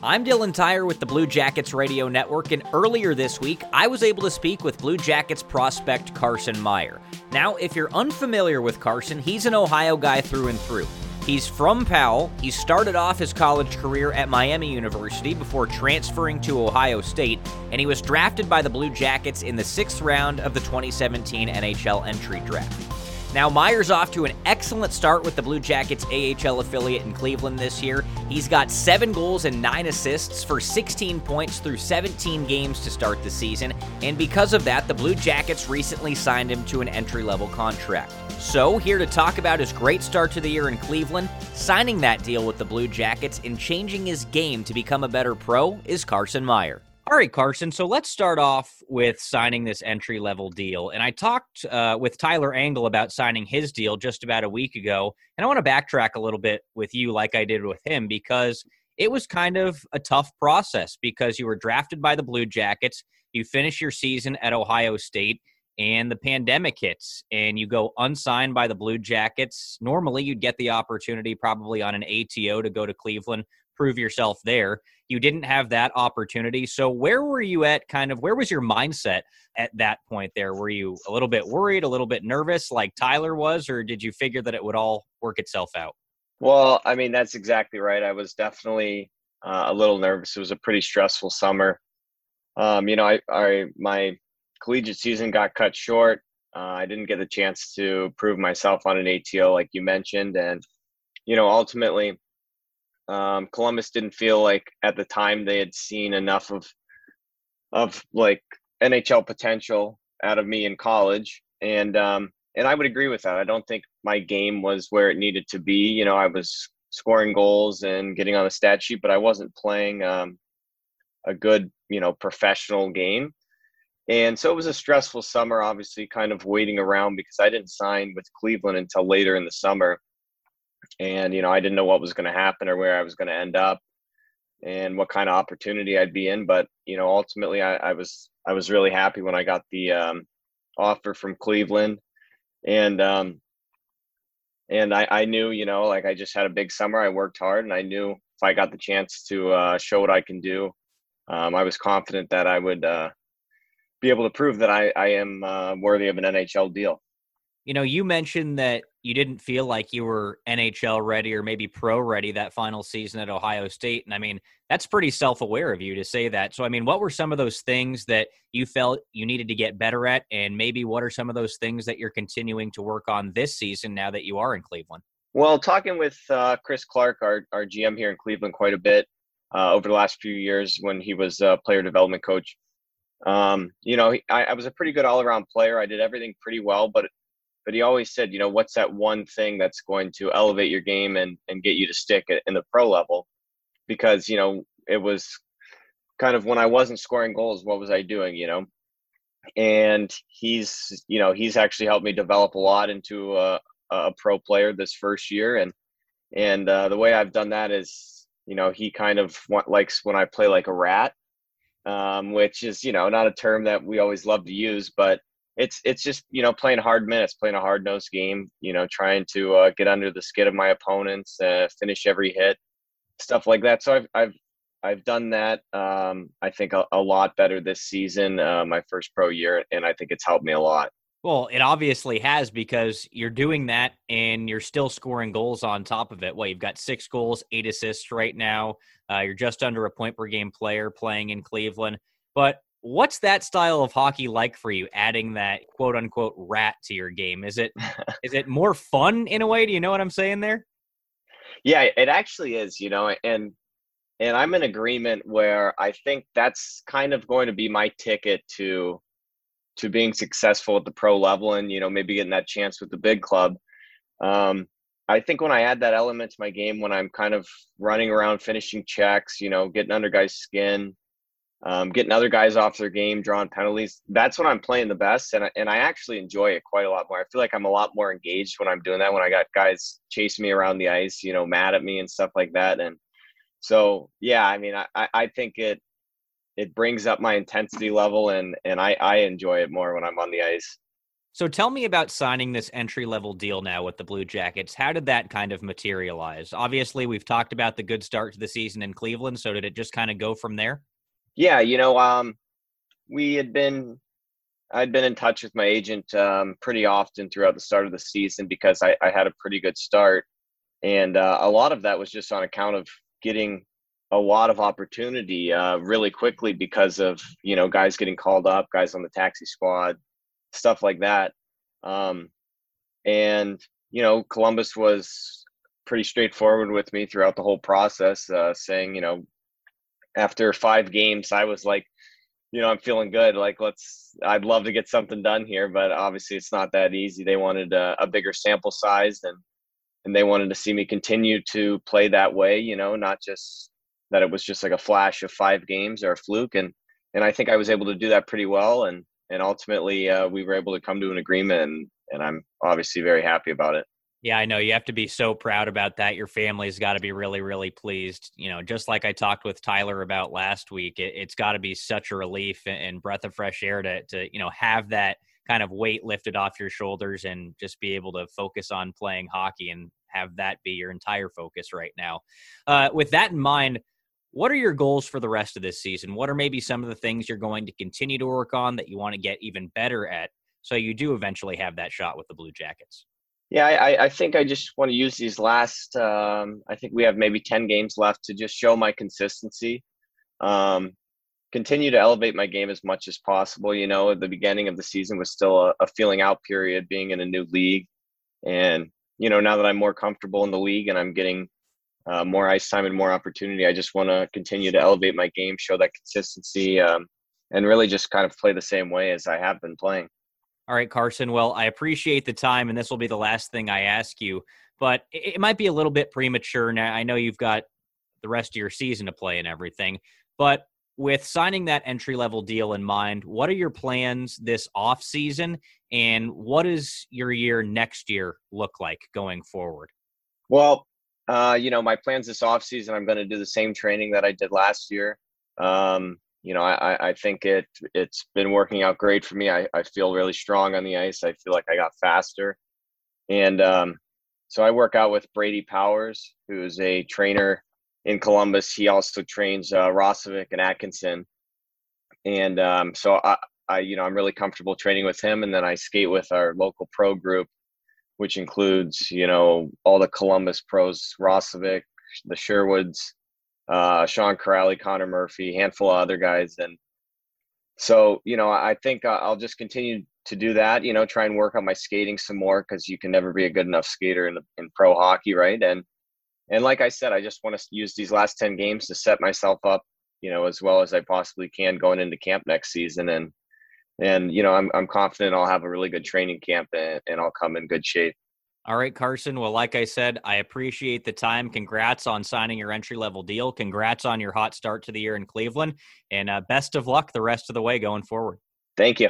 I'm Dylan Tyre with the Blue Jackets Radio Network, and earlier this week, I was able to speak with Blue Jackets prospect Carson Meyer. Now, if you're unfamiliar with Carson, he's an Ohio guy through and through. He's from Powell. He started off his college career at Miami University before transferring to Ohio State, and he was drafted by the Blue Jackets in the sixth round of the 2017 NHL entry draft. Now, Meyer's off to an excellent start with the Blue Jackets AHL affiliate in Cleveland this year. He's got seven goals and nine assists for 16 points through 17 games to start the season, and because of that, the Blue Jackets recently signed him to an entry level contract. So, here to talk about his great start to the year in Cleveland, signing that deal with the Blue Jackets, and changing his game to become a better pro is Carson Meyer. All right, Carson. So let's start off with signing this entry level deal. And I talked uh, with Tyler Angle about signing his deal just about a week ago. And I want to backtrack a little bit with you, like I did with him, because it was kind of a tough process because you were drafted by the Blue Jackets. You finish your season at Ohio State, and the pandemic hits, and you go unsigned by the Blue Jackets. Normally, you'd get the opportunity, probably on an ATO, to go to Cleveland, prove yourself there you didn't have that opportunity. So where were you at kind of where was your mindset at that point there? Were you a little bit worried, a little bit nervous like Tyler was or did you figure that it would all work itself out? Well, I mean that's exactly right. I was definitely uh, a little nervous. It was a pretty stressful summer. Um, you know, I, I my collegiate season got cut short. Uh, I didn't get the chance to prove myself on an ATO like you mentioned, and you know, ultimately, um, Columbus didn't feel like at the time they had seen enough of of like NHL potential out of me in college, and um, and I would agree with that. I don't think my game was where it needed to be. You know, I was scoring goals and getting on the stat sheet, but I wasn't playing um, a good, you know, professional game. And so it was a stressful summer, obviously, kind of waiting around because I didn't sign with Cleveland until later in the summer and you know i didn't know what was going to happen or where i was going to end up and what kind of opportunity i'd be in but you know ultimately i, I was i was really happy when i got the um, offer from cleveland and um and I, I knew you know like i just had a big summer i worked hard and i knew if i got the chance to uh, show what i can do um, i was confident that i would uh, be able to prove that i, I am uh, worthy of an nhl deal you know, you mentioned that you didn't feel like you were NHL ready or maybe pro ready that final season at Ohio State. And I mean, that's pretty self aware of you to say that. So, I mean, what were some of those things that you felt you needed to get better at? And maybe what are some of those things that you're continuing to work on this season now that you are in Cleveland? Well, talking with uh, Chris Clark, our, our GM here in Cleveland, quite a bit uh, over the last few years when he was a player development coach. Um, you know, I, I was a pretty good all around player. I did everything pretty well, but but he always said, you know, what's that one thing that's going to elevate your game and, and get you to stick in the pro level? Because, you know, it was kind of when I wasn't scoring goals, what was I doing, you know? And he's, you know, he's actually helped me develop a lot into a, a pro player this first year. And, and uh, the way I've done that is, you know, he kind of want, likes when I play like a rat, um, which is, you know, not a term that we always love to use, but it's it's just you know playing hard minutes, playing a hard nosed game. You know, trying to uh, get under the skin of my opponents, uh, finish every hit, stuff like that. So I've I've I've done that. Um, I think a, a, lot better this season, uh, my first pro year, and I think it's helped me a lot. Well, it obviously has because you're doing that and you're still scoring goals on top of it. Well, you've got six goals, eight assists right now. Uh, you're just under a point per game player playing in Cleveland. But What's that style of hockey like for you? Adding that quote unquote rat to your game is it is it more fun in a way? Do you know what I'm saying there? Yeah, it actually is. You know, and and I'm in agreement where I think that's kind of going to be my ticket to to being successful at the pro level and you know maybe getting that chance with the big club. Um, I think when I add that element to my game, when I'm kind of running around finishing checks, you know, getting under guys' skin, um, getting other guys off their game, drawing penalties. That's when I'm playing the best, and I, and I actually enjoy it quite a lot more. I feel like I'm a lot more engaged when I'm doing that. When I got guys chasing me around the ice, you know, mad at me and stuff like that. And so, yeah, I mean, I, I think it it brings up my intensity level, and and I I enjoy it more when I'm on the ice. So tell me about signing this entry level deal now with the Blue Jackets. How did that kind of materialize? Obviously, we've talked about the good start to the season in Cleveland. So did it just kind of go from there? Yeah, you know, um, we had been, I'd been in touch with my agent um, pretty often throughout the start of the season because I, I had a pretty good start, and uh, a lot of that was just on account of getting a lot of opportunity uh, really quickly because of you know guys getting called up, guys on the taxi squad, stuff like that. Um, and you know, Columbus was pretty straightforward with me throughout the whole process, uh, saying, you know, after five games, I was like, you know, I'm feeling good. Like, let's, I'd love to get something done here, but obviously it's not that easy. They wanted a, a bigger sample size and, and they wanted to see me continue to play that way, you know, not just that it was just like a flash of five games or a fluke. And, and I think I was able to do that pretty well. And, and ultimately uh, we were able to come to an agreement and, and i'm obviously very happy about it yeah i know you have to be so proud about that your family's got to be really really pleased you know just like i talked with tyler about last week it, has got to be such a relief and breath of fresh air to, to you know have that kind of weight lifted off your shoulders and just be able to focus on playing hockey and have that be your entire focus right now uh, with that in mind what are your goals for the rest of this season? What are maybe some of the things you're going to continue to work on that you want to get even better at so you do eventually have that shot with the Blue Jackets? Yeah, I, I think I just want to use these last, um, I think we have maybe 10 games left to just show my consistency. Um, continue to elevate my game as much as possible. You know, the beginning of the season was still a, a feeling out period being in a new league. And, you know, now that I'm more comfortable in the league and I'm getting uh, more ice time and more opportunity. I just want to continue to elevate my game, show that consistency, um, and really just kind of play the same way as I have been playing. All right, Carson. Well, I appreciate the time, and this will be the last thing I ask you, but it might be a little bit premature now. I know you've got the rest of your season to play and everything, but with signing that entry level deal in mind, what are your plans this off season, and what does your year next year look like going forward? Well, uh, you know, my plans this off season, I'm going to do the same training that I did last year. Um, you know, I, I think it it's been working out great for me. I, I feel really strong on the ice. I feel like I got faster, and um, so I work out with Brady Powers, who's a trainer in Columbus. He also trains uh, Roslovic and Atkinson, and um, so I, I, you know, I'm really comfortable training with him. And then I skate with our local pro group, which includes you know all the Columbus pros, Roslovic, the Sherwoods, uh, Sean Kuraly, Connor Murphy, handful of other guys, and so you know I think I'll just continue to do that. You know, try and work on my skating some more because you can never be a good enough skater in in pro hockey, right? And and like I said, I just want to use these last ten games to set myself up, you know, as well as I possibly can going into camp next season and and you know I'm I'm confident I'll have a really good training camp and, and I'll come in good shape. All right, Carson. Well, like I said, I appreciate the time. Congrats on signing your entry level deal. Congrats on your hot start to the year in Cleveland, and uh, best of luck the rest of the way going forward. Thank you.